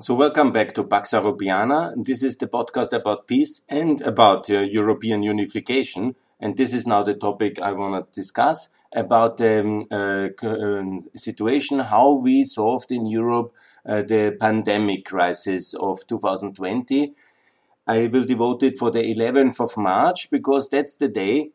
So, welcome back to Pax Europiana. This is the podcast about peace and about uh, European unification. And this is now the topic I want to discuss about the um, uh, uh, situation, how we solved in Europe uh, the pandemic crisis of 2020. I will devote it for the 11th of March because that's the day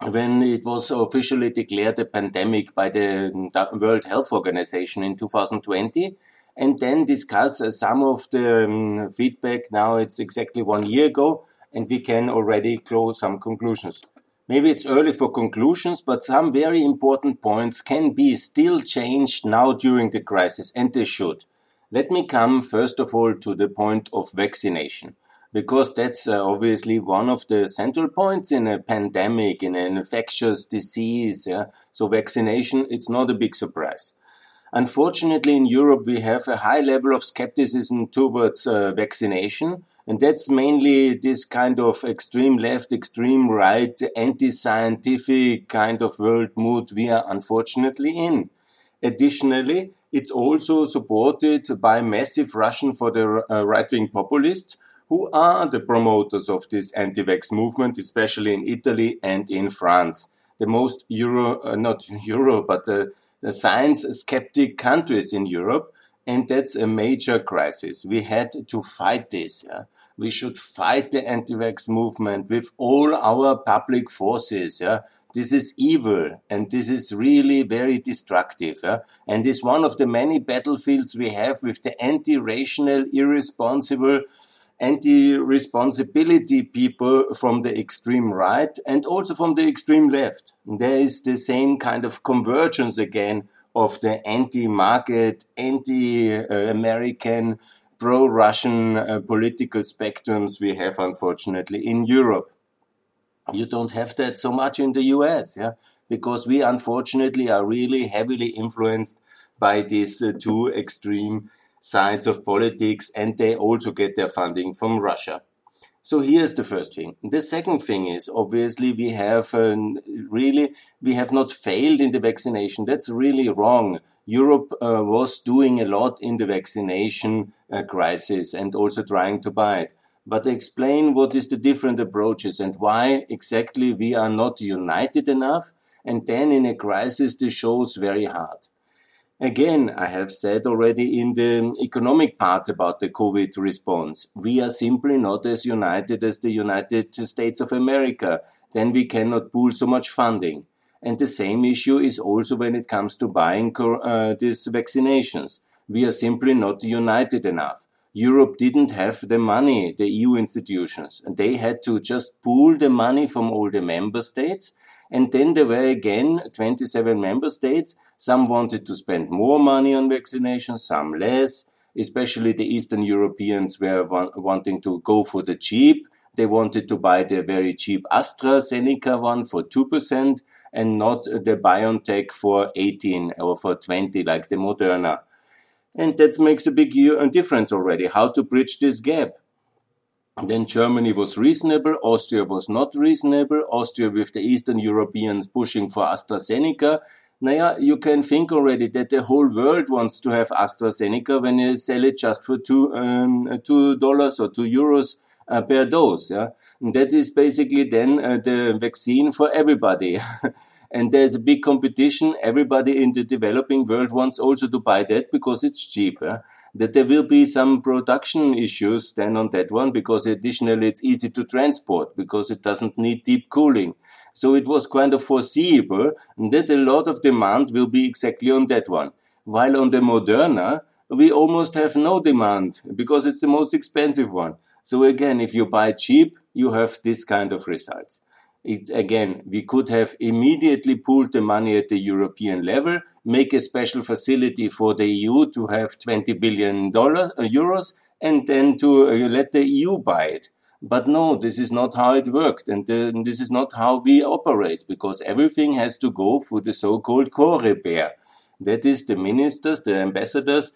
when it was officially declared a pandemic by the World Health Organization in 2020 and then discuss uh, some of the um, feedback. Now it's exactly one year ago, and we can already draw some conclusions. Maybe it's early for conclusions, but some very important points can be still changed now during the crisis, and they should. Let me come first of all to the point of vaccination, because that's uh, obviously one of the central points in a pandemic, in an infectious disease. Yeah? So vaccination, it's not a big surprise. Unfortunately, in Europe, we have a high level of skepticism towards uh, vaccination. And that's mainly this kind of extreme left, extreme right, anti-scientific kind of world mood we are unfortunately in. Additionally, it's also supported by massive Russian for the uh, right-wing populists who are the promoters of this anti-vax movement, especially in Italy and in France. The most Euro, uh, not Euro, but uh, science skeptic countries in Europe. And that's a major crisis. We had to fight this. Yeah? We should fight the anti-vax movement with all our public forces. Yeah? This is evil and this is really very destructive. Yeah? And is one of the many battlefields we have with the anti-rational, irresponsible anti-responsibility people from the extreme right and also from the extreme left. There is the same kind of convergence again of the anti-market, anti-American, pro-Russian uh, political spectrums we have unfortunately in Europe. You don't have that so much in the US, yeah, because we unfortunately are really heavily influenced by these uh, two extreme sides of politics and they also get their funding from Russia. So here's the first thing. The second thing is obviously we have uh, really we have not failed in the vaccination. That's really wrong. Europe uh, was doing a lot in the vaccination uh, crisis and also trying to buy it. But explain what is the different approaches and why exactly we are not united enough. And then in a crisis, this shows very hard. Again, I have said already in the economic part about the COVID response, we are simply not as united as the United States of America. Then we cannot pool so much funding. And the same issue is also when it comes to buying uh, these vaccinations. We are simply not united enough. Europe didn't have the money, the EU institutions, and they had to just pool the money from all the member states. And then there were again 27 member states some wanted to spend more money on vaccination, some less. Especially the Eastern Europeans were wanting to go for the cheap. They wanted to buy the very cheap AstraZeneca one for 2% and not the BioNTech for 18 or for 20 like the Moderna. And that makes a big difference already, how to bridge this gap. Then Germany was reasonable, Austria was not reasonable, Austria with the Eastern Europeans pushing for AstraZeneca, Naja, you can think already that the whole world wants to have AstraZeneca when you sell it just for two, um, two dollars or two euros uh, per dose. Yeah? And that is basically then uh, the vaccine for everybody. and there's a big competition. Everybody in the developing world wants also to buy that because it's cheaper. That there will be some production issues then on that one because additionally it's easy to transport because it doesn't need deep cooling. So it was kind of foreseeable that a lot of demand will be exactly on that one. While on the Moderna, we almost have no demand because it's the most expensive one. So again, if you buy cheap, you have this kind of results. It, again, we could have immediately pooled the money at the European level, make a special facility for the EU to have 20 billion dollars, uh, euros, and then to uh, let the EU buy it. But no, this is not how it worked. And this is not how we operate because everything has to go through the so-called Coreper. That is the ministers, the ambassadors,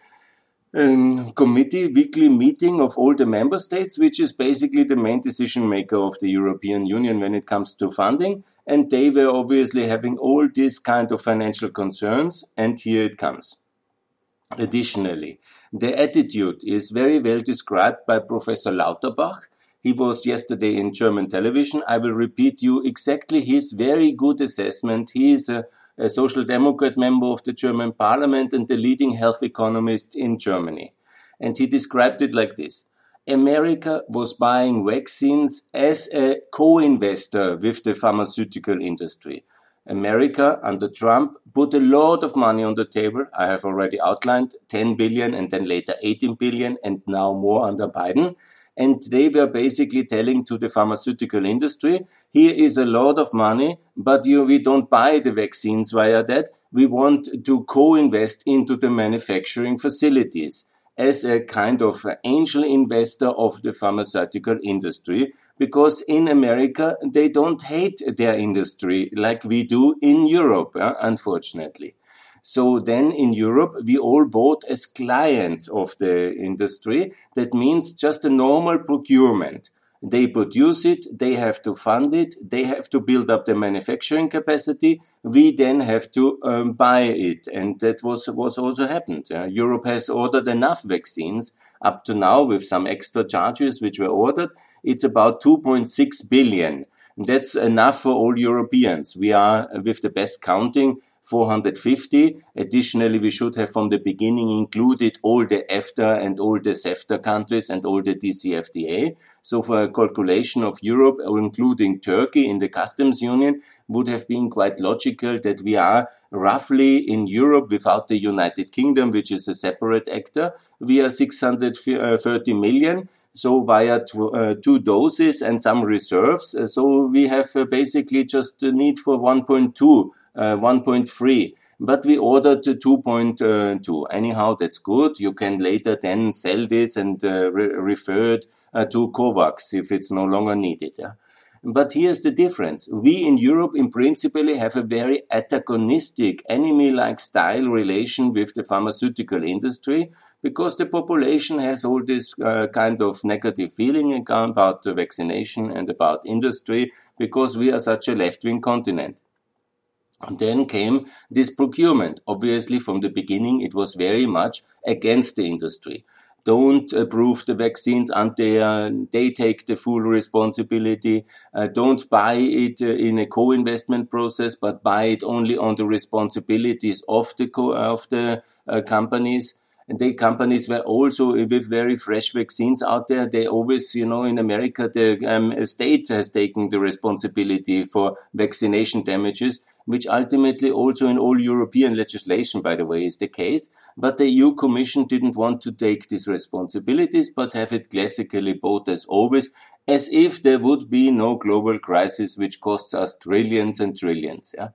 um, committee weekly meeting of all the member states, which is basically the main decision maker of the European Union when it comes to funding. And they were obviously having all these kind of financial concerns. And here it comes. Additionally, the attitude is very well described by Professor Lauterbach. He was yesterday in German television. I will repeat you exactly his very good assessment. He is a, a social democrat member of the German parliament and the leading health economist in Germany. And he described it like this. America was buying vaccines as a co-investor with the pharmaceutical industry. America under Trump put a lot of money on the table. I have already outlined 10 billion and then later 18 billion and now more under Biden. And they were basically telling to the pharmaceutical industry, here is a lot of money, but you, we don't buy the vaccines via that. We want to co-invest into the manufacturing facilities as a kind of angel investor of the pharmaceutical industry because in America they don't hate their industry like we do in Europe, uh, unfortunately. So then in Europe, we all bought as clients of the industry. That means just a normal procurement. They produce it, they have to fund it, they have to build up the manufacturing capacity. We then have to um, buy it. And that was what also happened. Uh, Europe has ordered enough vaccines up to now with some extra charges which were ordered. It's about 2.6 billion. That's enough for all Europeans. We are, with the best counting, 450. Additionally, we should have from the beginning included all the EFTA and all the CEFTA countries and all the DCFTA. So for a calculation of Europe, including Turkey in the customs union, would have been quite logical that we are roughly in Europe without the United Kingdom, which is a separate actor, we are 630 million. So via uh, two doses and some reserves. So we have uh, basically just the need for 1.2 uh, 1.3 but we ordered 2.2. Anyhow, that's good. You can later then sell this and uh, re refer it uh, to COVAX if it's no longer needed. Yeah? But here's the difference. We in Europe, in principle, have a very antagonistic, enemy-like style relation with the pharmaceutical industry because the population has all this uh, kind of negative feeling about the vaccination and about industry because we are such a left-wing continent. And then came this procurement. Obviously, from the beginning, it was very much against the industry. Don't approve the vaccines until they take the full responsibility. Uh, don't buy it uh, in a co-investment process, but buy it only on the responsibilities of the co- of the uh, companies. And the companies were also with very fresh vaccines out there. They always, you know, in America, the um, state has taken the responsibility for vaccination damages which ultimately also in all European legislation, by the way, is the case. But the EU Commission didn't want to take these responsibilities, but have it classically bought as always, as if there would be no global crisis which costs us trillions and trillions. Yeah?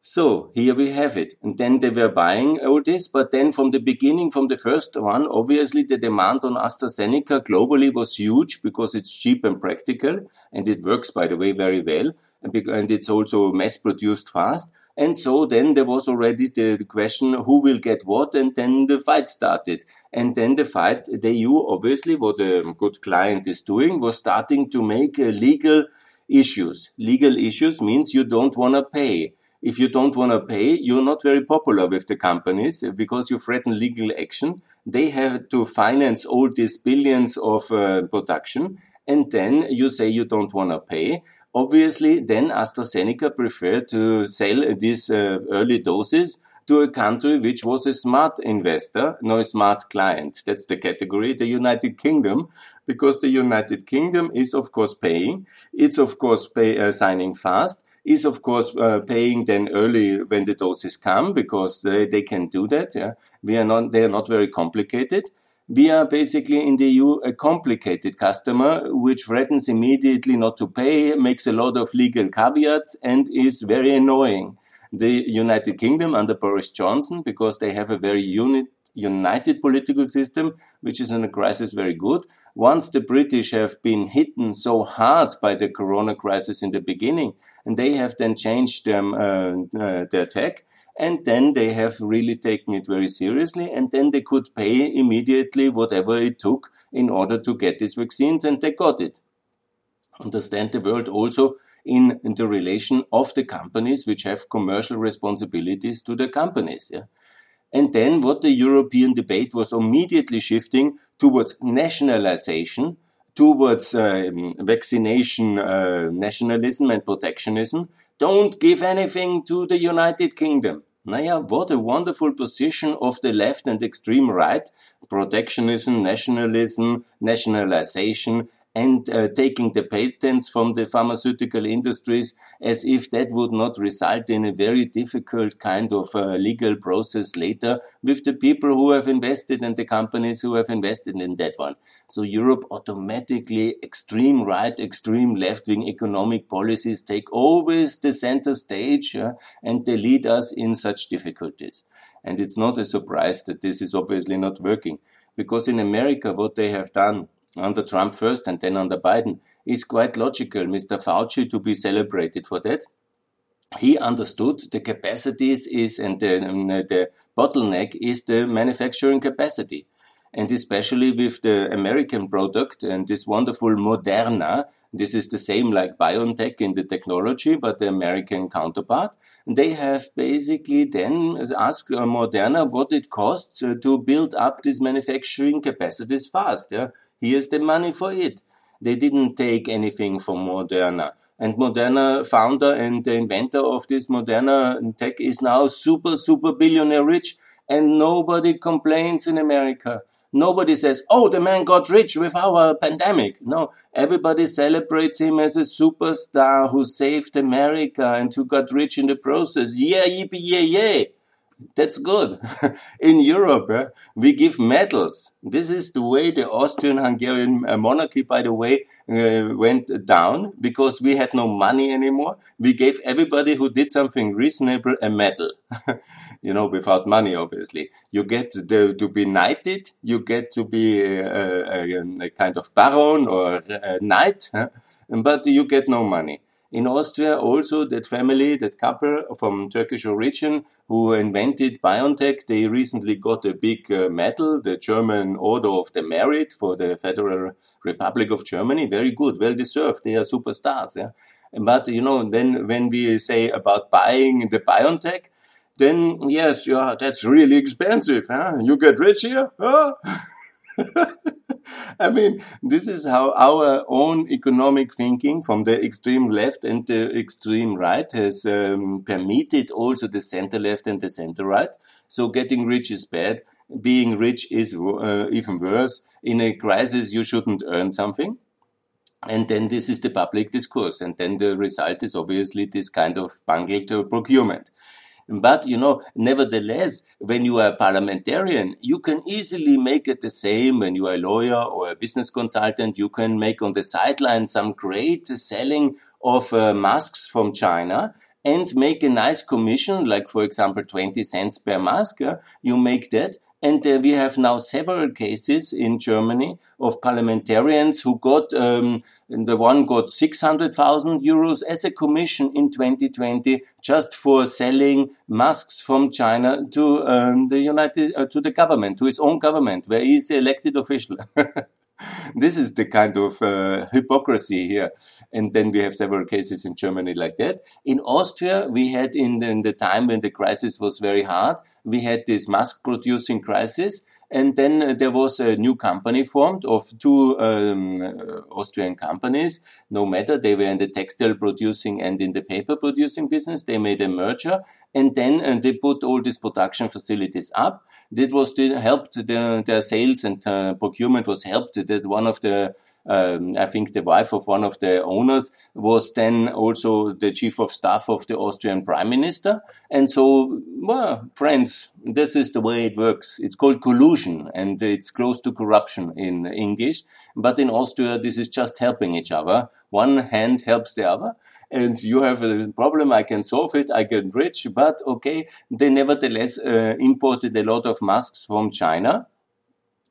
So here we have it. And then they were buying all this, but then from the beginning, from the first one, obviously the demand on AstraZeneca globally was huge because it's cheap and practical and it works, by the way, very well and it's also mass produced fast. And so then there was already the, question who will get what, and then the fight started. And then the fight, the EU, obviously, what a good client is doing, was starting to make uh, legal issues. Legal issues means you don't want to pay. If you don't want to pay, you're not very popular with the companies uh, because you threaten legal action. They have to finance all these billions of uh, production. And then you say you don't want to pay Obviously, then AstraZeneca preferred to sell these uh, early doses to a country which was a smart investor, no smart client. That's the category, the United Kingdom, because the United Kingdom is of course paying. It's of course pay, uh, signing fast. Is of course uh, paying then early when the doses come because they, they can do that. Yeah, we are not. They are not very complicated we are basically in the EU a complicated customer, which threatens immediately not to pay, makes a lot of legal caveats, and is very annoying. The United Kingdom under Boris Johnson, because they have a very unit, united political system, which is in a crisis very good. Once the British have been hit so hard by the corona crisis in the beginning, and they have then changed uh, uh, their tack, and then they have really taken it very seriously and then they could pay immediately whatever it took in order to get these vaccines and they got it understand the world also in, the relation of the companies which have commercial responsibilities to the companies yeah? And then what the European debate was immediately shifting towards nationalization, towards uh, vaccination uh, nationalism and protectionism. Don't give anything to the United Kingdom. Naja, what a wonderful position of the left and extreme right. Protectionism, nationalism, nationalization, and uh, taking the patents from the pharmaceutical industries as if that would not result in a very difficult kind of uh, legal process later with the people who have invested and the companies who have invested in that one. So Europe automatically extreme right, extreme left wing economic policies take always the center stage uh, and they lead us in such difficulties. And it's not a surprise that this is obviously not working because in America, what they have done under Trump first and then under Biden is quite logical. Mr. Fauci to be celebrated for that. He understood the capacities is and the, um, the bottleneck is the manufacturing capacity. And especially with the American product and this wonderful Moderna, this is the same like BioNTech in the technology, but the American counterpart. They have basically then asked uh, Moderna what it costs uh, to build up these manufacturing capacities fast. Yeah? Here's the money for it. They didn't take anything from Moderna. And Moderna founder and the inventor of this Moderna tech is now super, super billionaire rich and nobody complains in America. Nobody says, oh, the man got rich with our pandemic. No, everybody celebrates him as a superstar who saved America and who got rich in the process. Yeah, yippee, yay, yay. That's good. In Europe, eh, we give medals. This is the way the Austrian-Hungarian uh, monarchy, by the way, uh, went down because we had no money anymore. We gave everybody who did something reasonable a medal. you know, without money, obviously. You get the, to be knighted. You get to be a, a, a kind of baron or a knight, but you get no money. In Austria, also that family, that couple from Turkish origin who invented BioNTech, they recently got a big uh, medal, the German Order of the Merit for the Federal Republic of Germany. Very good, well deserved. They are superstars. Yeah? But, you know, then when we say about buying the BioNTech, then yes, yeah, that's really expensive. Huh? You get rich here? Huh? I mean, this is how our own economic thinking from the extreme left and the extreme right has um, permitted also the center left and the center right. So getting rich is bad. Being rich is uh, even worse. In a crisis, you shouldn't earn something. And then this is the public discourse. And then the result is obviously this kind of bungled procurement. But, you know, nevertheless, when you are a parliamentarian, you can easily make it the same when you are a lawyer or a business consultant. You can make on the sideline some great selling of uh, masks from China and make a nice commission, like, for example, 20 cents per mask. You make that. And uh, we have now several cases in Germany of parliamentarians who got um, and the one got 600,000 euros as a commission in 2020 just for selling masks from China to um, the United, uh, to the government, to his own government, where he is elected official. this is the kind of uh, hypocrisy here. And then we have several cases in Germany like that. In Austria, we had in the, in the time when the crisis was very hard, we had this mask producing crisis and then uh, there was a new company formed of two um, uh, Austrian companies. No matter, they were in the textile producing and in the paper producing business. They made a merger and then uh, they put all these production facilities up. That was helped the, their sales and uh, procurement was helped. That one of the um, I think the wife of one of the owners was then also the chief of staff of the Austrian prime minister. And so, well, friends, this is the way it works. It's called collusion and it's close to corruption in English. But in Austria, this is just helping each other. One hand helps the other. And you have a problem, I can solve it, I get rich. But okay, they nevertheless uh, imported a lot of masks from China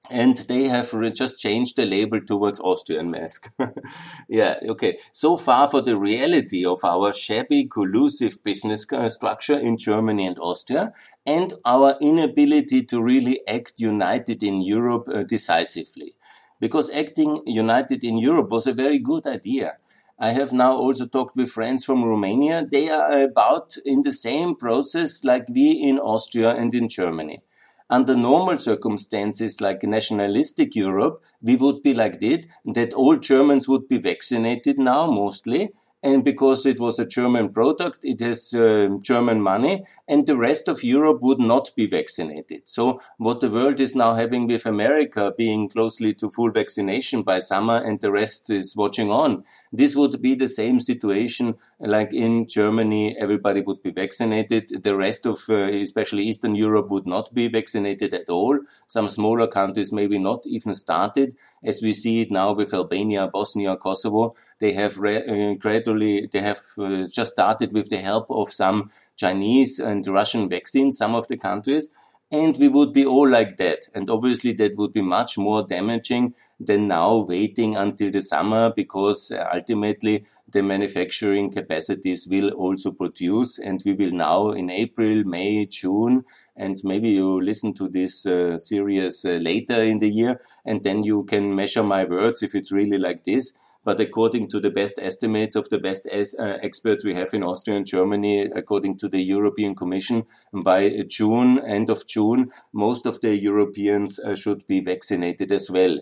and they have just changed the label towards Austrian mask. yeah, okay. So far for the reality of our shabby, collusive business structure in Germany and Austria, and our inability to really act united in Europe uh, decisively. Because acting united in Europe was a very good idea. I have now also talked with friends from Romania. They are about in the same process like we in Austria and in Germany under normal circumstances like nationalistic Europe, we would be like that, that all Germans would be vaccinated now mostly, and because it was a German product, it has uh, German money, and the rest of Europe would not be vaccinated. So what the world is now having with America being closely to full vaccination by summer, and the rest is watching on. This would be the same situation like in Germany. Everybody would be vaccinated. The rest of, uh, especially Eastern Europe, would not be vaccinated at all. Some smaller countries maybe not even started, as we see it now with Albania, Bosnia, Kosovo. They have uh, gradually, they have uh, just started with the help of some Chinese and Russian vaccines, some of the countries. And we would be all like that. And obviously that would be much more damaging than now waiting until the summer because uh, ultimately the manufacturing capacities will also produce and we will now in April, May, June and maybe you listen to this uh, series uh, later in the year and then you can measure my words if it's really like this but according to the best estimates of the best as, uh, experts we have in Austria and Germany, according to the European Commission, by June, end of June, most of the Europeans uh, should be vaccinated as well.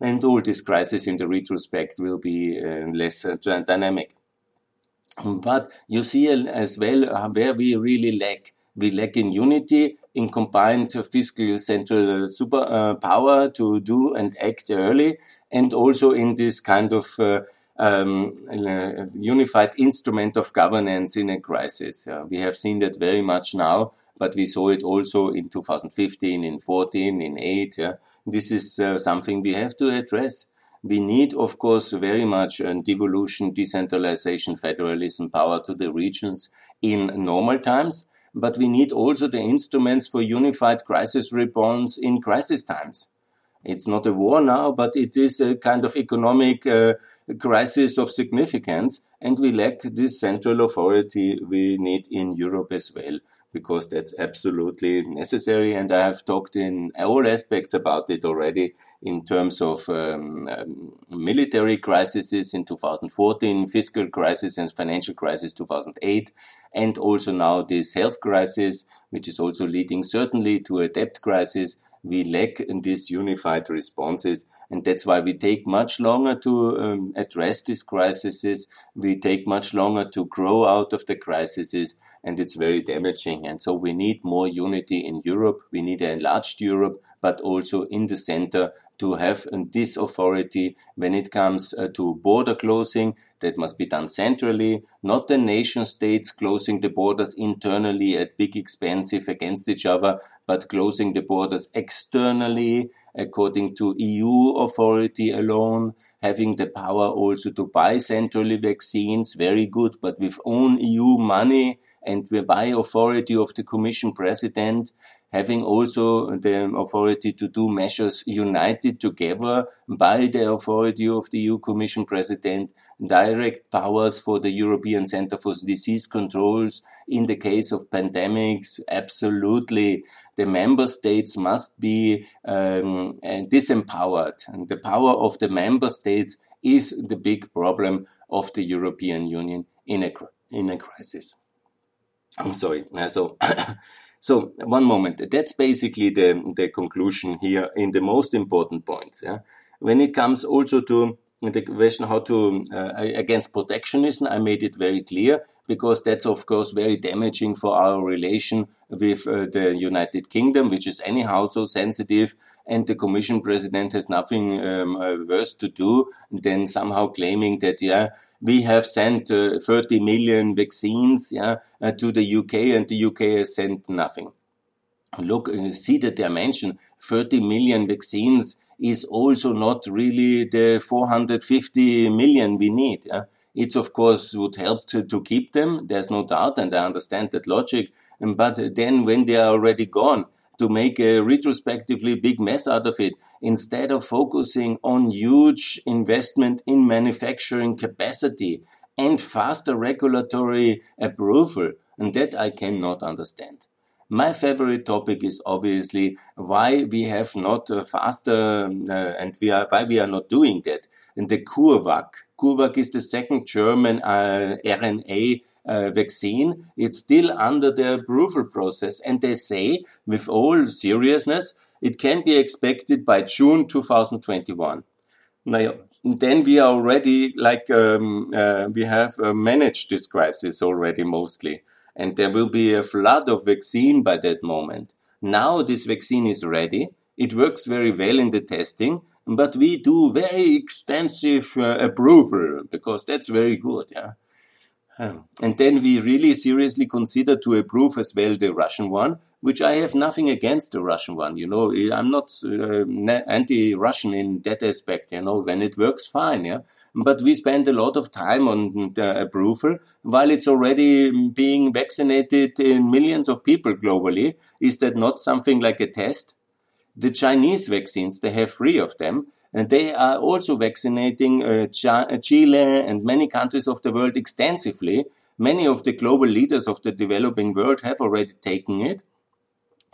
And all this crisis in the retrospect will be uh, less uh, dynamic. But you see as well uh, where we really lack. We lack in unity in combined fiscal central super uh, power to do and act early, and also in this kind of uh, um, unified instrument of governance in a crisis. Yeah, we have seen that very much now, but we saw it also in 2015, in 14, in 8. Yeah. This is uh, something we have to address. We need, of course, very much uh, devolution, decentralization, federalism, power to the regions in normal times but we need also the instruments for unified crisis response in crisis times. It's not a war now, but it is a kind of economic uh, crisis of significance, and we lack this central authority we need in Europe as well because that's absolutely necessary. And I have talked in all aspects about it already in terms of um, um, military crises in 2014, fiscal crisis and financial crisis 2008, and also now this health crisis, which is also leading certainly to a debt crisis. We lack in these unified responses and that's why we take much longer to um, address these crises. We take much longer to grow out of the crises, and it's very damaging. And so we need more unity in Europe. We need an enlarged Europe, but also in the center to have this authority when it comes uh, to border closing. That must be done centrally, not the nation states closing the borders internally at big expensive against each other, but closing the borders externally according to EU authority alone, having the power also to buy centrally vaccines, very good, but with own EU money and by authority of the Commission President, having also the authority to do measures united together by the authority of the EU Commission President, direct powers for the European Center for Disease Controls in the case of pandemics. Absolutely. The member states must be um, disempowered. And the power of the member states is the big problem of the European Union in a, in a crisis. I'm sorry. Uh, so, so one moment. That's basically the the conclusion here in the most important points. Yeah? When it comes also to the question how to uh, against protectionism, I made it very clear because that's of course very damaging for our relation with uh, the United Kingdom, which is anyhow so sensitive and the commission president has nothing um, uh, worse to do than somehow claiming that yeah we have sent uh, 30 million vaccines yeah uh, to the UK and the UK has sent nothing look uh, see the dimension 30 million vaccines is also not really the 450 million we need yeah? It of course would help to, to keep them. There's no doubt, and I understand that logic. But then when they are already gone, to make a retrospectively big mess out of it instead of focusing on huge investment in manufacturing capacity and faster regulatory approval. And that I cannot understand. My favorite topic is obviously why we have not faster uh, and we are, why we are not doing that. And the CureVac. CureVac is the second German uh, RNA uh, vaccine, it's still under the approval process. And they say, with all seriousness, it can be expected by June 2021. Now, then we are already like um, uh, we have uh, managed this crisis already mostly, and there will be a flood of vaccine by that moment. Now this vaccine is ready. It works very well in the testing, but we do very extensive uh, approval because that's very good. Yeah. Um, and then we really seriously consider to approve as well the Russian one, which I have nothing against the Russian one. You know, I'm not uh, anti-Russian in that aspect. You know, when it works, fine. Yeah, but we spend a lot of time on the approval while it's already being vaccinated in millions of people globally. Is that not something like a test? The Chinese vaccines, they have three of them. And they are also vaccinating uh, Chile and many countries of the world extensively. Many of the global leaders of the developing world have already taken it.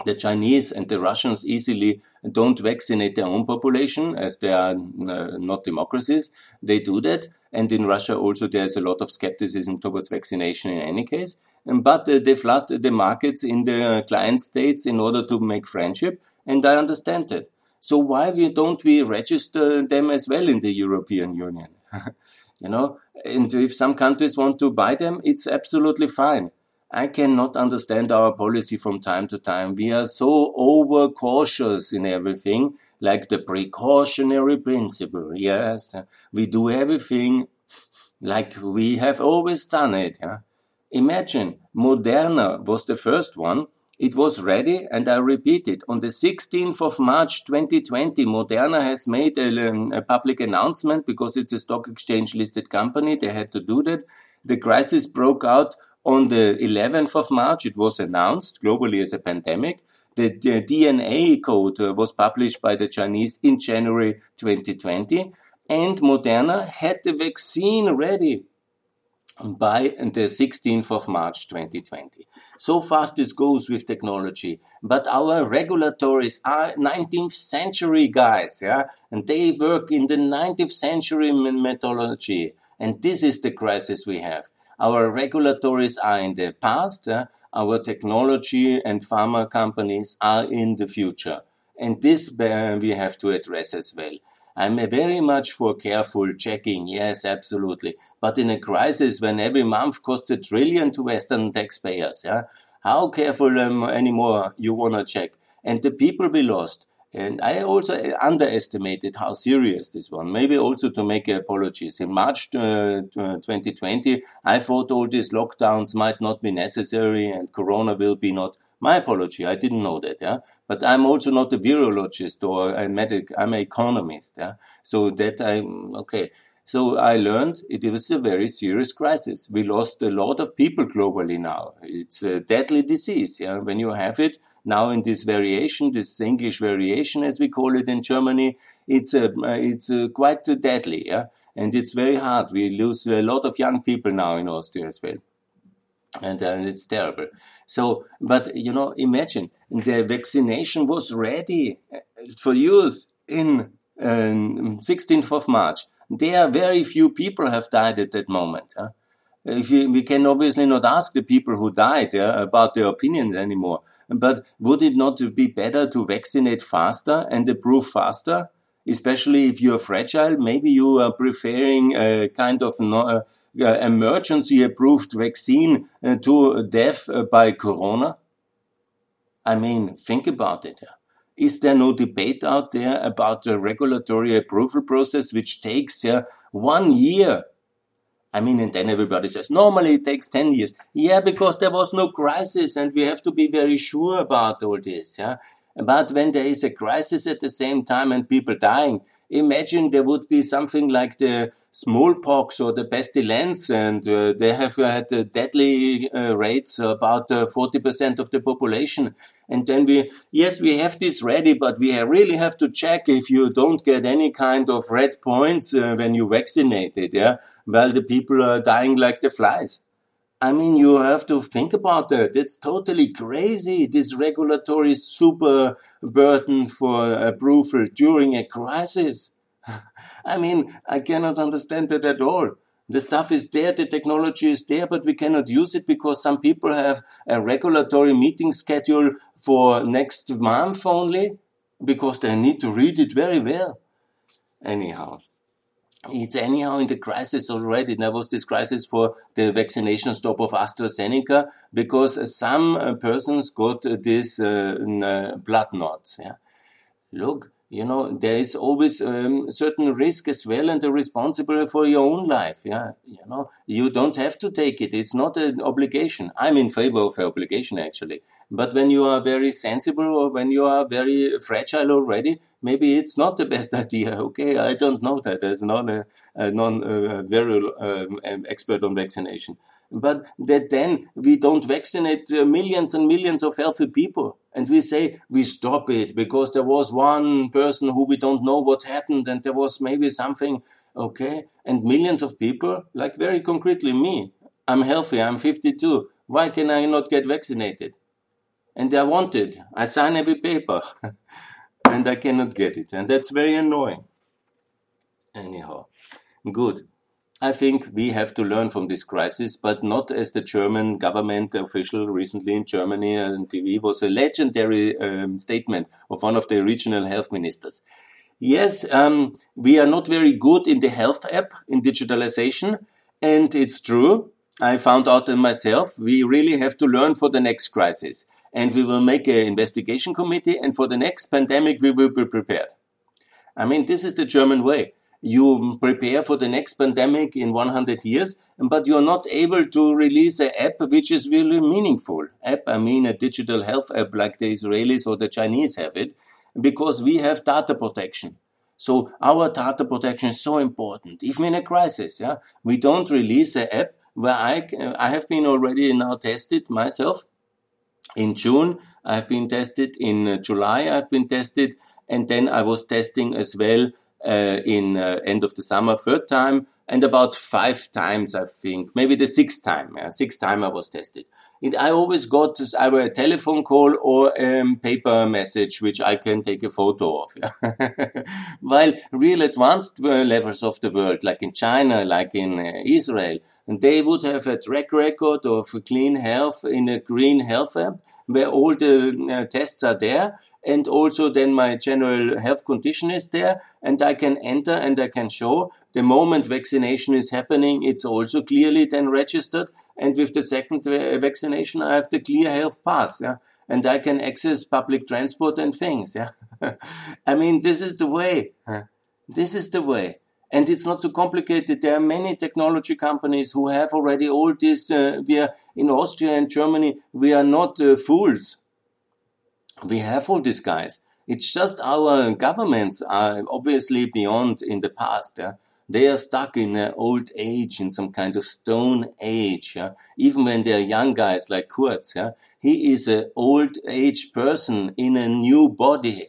The Chinese and the Russians easily don't vaccinate their own population as they are uh, not democracies. They do that. And in Russia also there's a lot of skepticism towards vaccination in any case. But uh, they flood the markets in the client states in order to make friendship and I understand that. So why we don't we register them as well in the European Union? you know, and if some countries want to buy them, it's absolutely fine. I cannot understand our policy from time to time. We are so over cautious in everything, like the precautionary principle. Yes, we do everything like we have always done it. Yeah? Imagine Moderna was the first one it was ready, and I repeat it. On the 16th of March 2020, Moderna has made a, um, a public announcement because it's a stock exchange listed company. They had to do that. The crisis broke out on the 11th of March. It was announced globally as a pandemic. The, the DNA code uh, was published by the Chinese in January 2020 and Moderna had the vaccine ready by the 16th of March 2020. So fast this goes with technology. But our regulators are 19th century guys, yeah? And they work in the 19th century methodology. And this is the crisis we have. Our regulators are in the past, uh, our technology and pharma companies are in the future. And this uh, we have to address as well. I'm very much for careful checking, yes, absolutely. But in a crisis when every month costs a trillion to Western taxpayers, yeah, how careful um, anymore you want to check? And the people we lost. And I also underestimated how serious this one. Maybe also to make apologies. In March uh, 2020, I thought all these lockdowns might not be necessary and Corona will be not my apology. I didn't know that. Yeah. But I'm also not a virologist or a medic. I'm an economist. Yeah. So that I, okay. So I learned it was a very serious crisis. We lost a lot of people globally now. It's a deadly disease. Yeah. When you have it now in this variation, this English variation, as we call it in Germany, it's a, it's a quite deadly. Yeah. And it's very hard. We lose a lot of young people now in Austria as well and, and it's terrible. So, but you know, imagine the vaccination was ready uh, for use in um, 16th of March. There, very few people have died at that moment. Huh? If you, we can obviously not ask the people who died yeah, about their opinions anymore. But would it not be better to vaccinate faster and approve faster? Especially if you are fragile, maybe you are preferring a kind of no, uh, emergency approved vaccine uh, to death uh, by corona? I mean, think about it. Is there no debate out there about the regulatory approval process, which takes uh, one year? I mean, and then everybody says, normally it takes 10 years. Yeah, because there was no crisis and we have to be very sure about all this. Yeah. But when there is a crisis at the same time and people dying, imagine there would be something like the smallpox or the pestilence, and uh, they have had uh, deadly uh, rates about 40% uh, of the population. And then we, yes, we have this ready, but we really have to check if you don't get any kind of red points uh, when you vaccinated, yeah, while the people are dying like the flies. I mean, you have to think about that. It's totally crazy, this regulatory super burden for approval during a crisis. I mean, I cannot understand that at all. The stuff is there, the technology is there, but we cannot use it because some people have a regulatory meeting schedule for next month only because they need to read it very well. Anyhow, it's anyhow in the crisis already. There was this crisis for the vaccination stop of AstraZeneca because some persons got this uh, uh, blood knots. Yeah. Look, you know there is always um, certain risk as well and the responsible for your own life yeah you know. You don't have to take it it's not an obligation. I'm in favor of obligation actually. But when you are very sensible or when you are very fragile already maybe it's not the best idea okay? I don't know that as not a, a non uh, very uh, expert on vaccination but that then we don't vaccinate uh, millions and millions of healthy people. And we say we stop it because there was one person who we don't know what happened and there was maybe something, okay? And millions of people, like very concretely me, I'm healthy, I'm 52. Why can I not get vaccinated? And I want it. I sign every paper and I cannot get it. And that's very annoying. Anyhow, good. I think we have to learn from this crisis, but not as the German government official recently in Germany and TV was a legendary um, statement of one of the regional health ministers. Yes, um, we are not very good in the health app in digitalization, and it's true. I found out myself. We really have to learn for the next crisis, and we will make an investigation committee, and for the next pandemic, we will be prepared. I mean, this is the German way you prepare for the next pandemic in 100 years, but you're not able to release an app which is really meaningful. App, I mean a digital health app like the Israelis or the Chinese have it, because we have data protection. So our data protection is so important, even in a crisis. Yeah, we don't release an app where I I have been already now tested myself in June. I've been tested in July. I've been tested, and then I was testing as well in uh, end of the summer, third time, and about five times, I think, maybe the sixth time. Yeah, sixth time I was tested. And I always got either a telephone call or a um, paper message, which I can take a photo of. While real advanced uh, levels of the world, like in China, like in uh, Israel, and they would have a track record of clean health in a green health app, where all the uh, tests are there and also then my general health condition is there and I can enter and I can show the moment vaccination is happening, it's also clearly then registered. And with the second vaccination, I have the clear health pass. Yeah. And I can access public transport and things. Yeah. I mean, this is the way. This is the way. And it's not so complicated. There are many technology companies who have already all this. Uh, we are in Austria and Germany. We are not uh, fools we have all these guys. It's just our governments are obviously beyond in the past. Yeah? They are stuck in an old age, in some kind of stone age. Yeah? Even when they're young guys like Kurz, yeah? he is an old age person in a new body.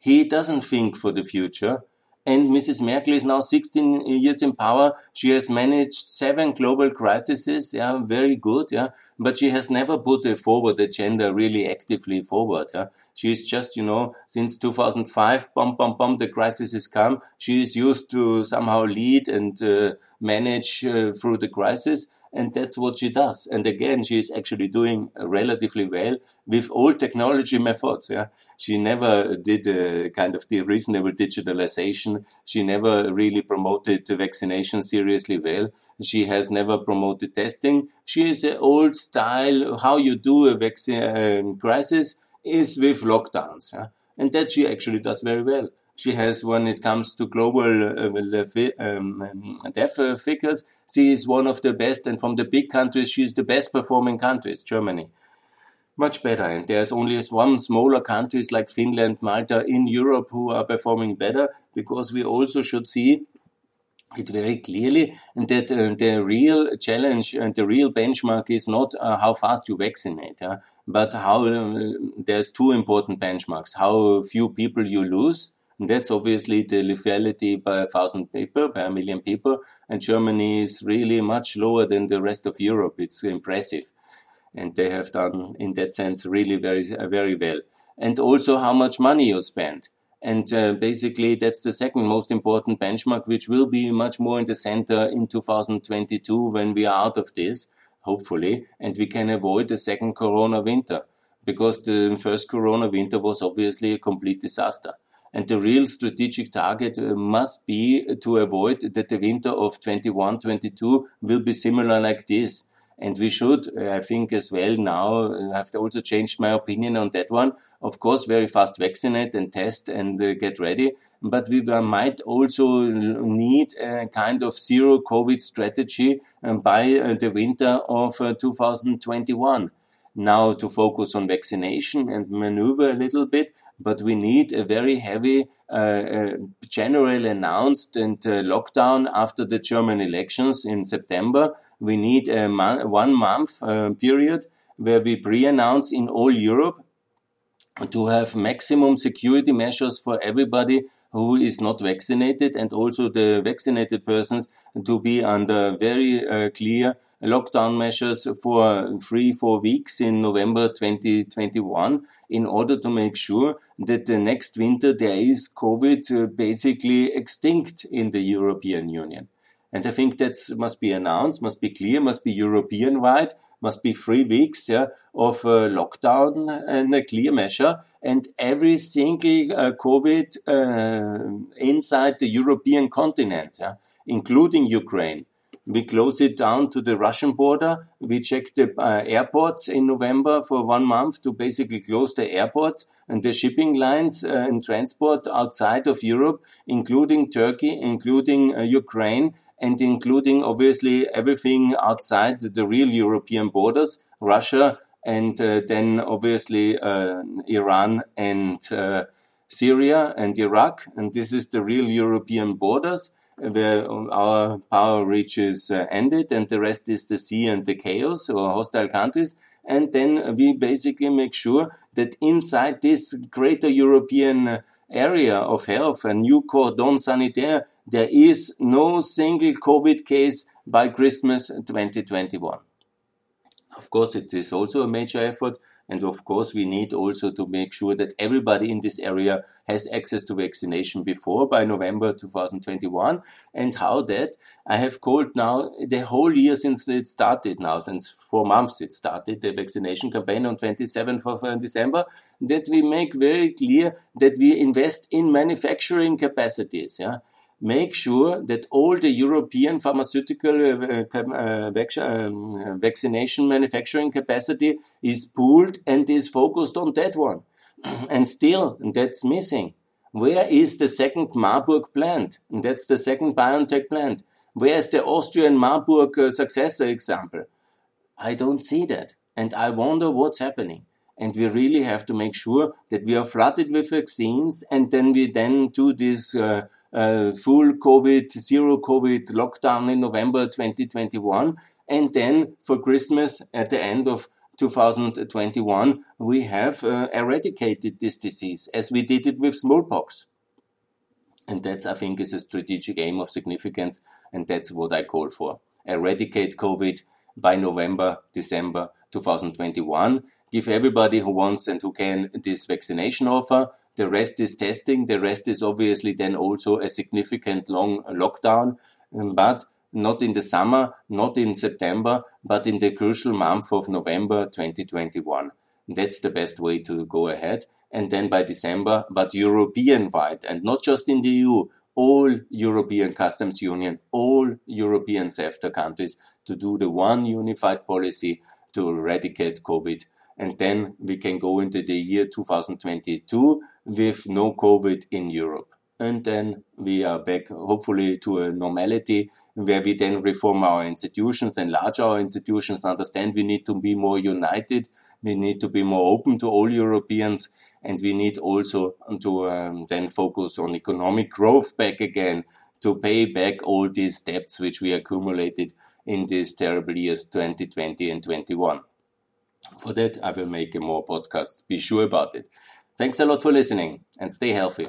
He doesn't think for the future. And Mrs. Merkel is now 16 years in power. She has managed seven global crises. Yeah, very good. Yeah, but she has never put a forward agenda really actively forward. Yeah, she is just, you know, since 2005, bum, bum, bum, the crisis has come. She is used to somehow lead and uh, manage uh, through the crisis. And that's what she does. And again, she is actually doing relatively well with old technology methods. Yeah. She never did a kind of the reasonable digitalization. She never really promoted vaccination seriously well. She has never promoted testing. She is an old style. How you do a vaccine um, crisis is with lockdowns. Yeah? And that she actually does very well. She has, when it comes to global uh, um, um, death uh, figures, she is one of the best. And from the big countries, she is the best performing countries, Germany much better. And there's only one smaller countries like Finland, Malta in Europe who are performing better because we also should see it very clearly and that uh, the real challenge and the real benchmark is not uh, how fast you vaccinate, uh, but how uh, there's two important benchmarks, how few people you lose. And that's obviously the lethality by a thousand people, by a million people. And Germany is really much lower than the rest of Europe. It's impressive and they have done in that sense really very very well and also how much money you spend And uh, basically, that's the second most important benchmark, which will be much more in the center in 2022 when we are out of this, hopefully, and we can avoid the second corona winter because the first corona winter was obviously a complete disaster. And the real strategic target uh, must be to avoid that the winter of 21, 22 will be similar like this. And we should, uh, I think, as well now, uh, have also changed my opinion on that one. Of course, very fast vaccinate and test and uh, get ready. But we might also need a kind of zero COVID strategy um, by uh, the winter of uh, 2021 now to focus on vaccination and maneuver a little bit, but we need a very heavy uh, uh, general announced and uh, lockdown after the German elections in September. We need a one month uh, period where we pre-announce in all Europe to have maximum security measures for everybody who is not vaccinated and also the vaccinated persons to be under very uh, clear lockdown measures for three, four weeks in November 2021 in order to make sure that the next winter there is COVID uh, basically extinct in the European Union. And I think that must be announced, must be clear, must be European wide must be three weeks yeah, of uh, lockdown and a clear measure. And every single uh, COVID uh, inside the European continent, yeah, including Ukraine, we close it down to the Russian border. We check the uh, airports in November for one month to basically close the airports and the shipping lines uh, and transport outside of Europe, including Turkey, including Ukraine, and including obviously everything outside the real European borders, Russia, and uh, then obviously uh, Iran and uh, Syria and Iraq. And this is the real European borders where our power reaches uh, ended, and the rest is the sea and the chaos or hostile countries. And then we basically make sure that inside this greater European area of health, a new cordon sanitaire there is no single COVID case by Christmas 2021. Of course, it is also a major effort. And of course, we need also to make sure that everybody in this area has access to vaccination before by November 2021. And how that I have called now the whole year since it started now, since four months it started, the vaccination campaign on 27th of uh, December, that we make very clear that we invest in manufacturing capacities. Yeah make sure that all the European pharmaceutical uh, uh, um, vaccination manufacturing capacity is pooled and is focused on that one. and still, that's missing. Where is the second Marburg plant? That's the second BioNTech plant. Where is the Austrian Marburg uh, successor example? I don't see that. And I wonder what's happening. And we really have to make sure that we are flooded with vaccines and then we then do this uh, uh, full COVID, zero COVID lockdown in November 2021. And then for Christmas at the end of 2021, we have uh, eradicated this disease as we did it with smallpox. And that's, I think, is a strategic aim of significance. And that's what I call for. Eradicate COVID by November, December 2021. Give everybody who wants and who can this vaccination offer the rest is testing. The rest is obviously then also a significant long lockdown, um, but not in the summer, not in September, but in the crucial month of November 2021. That's the best way to go ahead. And then by December, but European wide and not just in the EU, all European customs union, all European CEFTA countries to do the one unified policy to eradicate COVID and then we can go into the year 2022 with no COVID in Europe. And then we are back, hopefully, to a normality where we then reform our institutions, enlarge our institutions, understand we need to be more united, we need to be more open to all Europeans, and we need also to um, then focus on economic growth back again to pay back all these debts which we accumulated in these terrible years 2020 and 21. For that, I will make a more podcasts. Be sure about it. Thanks a lot for listening and stay healthy.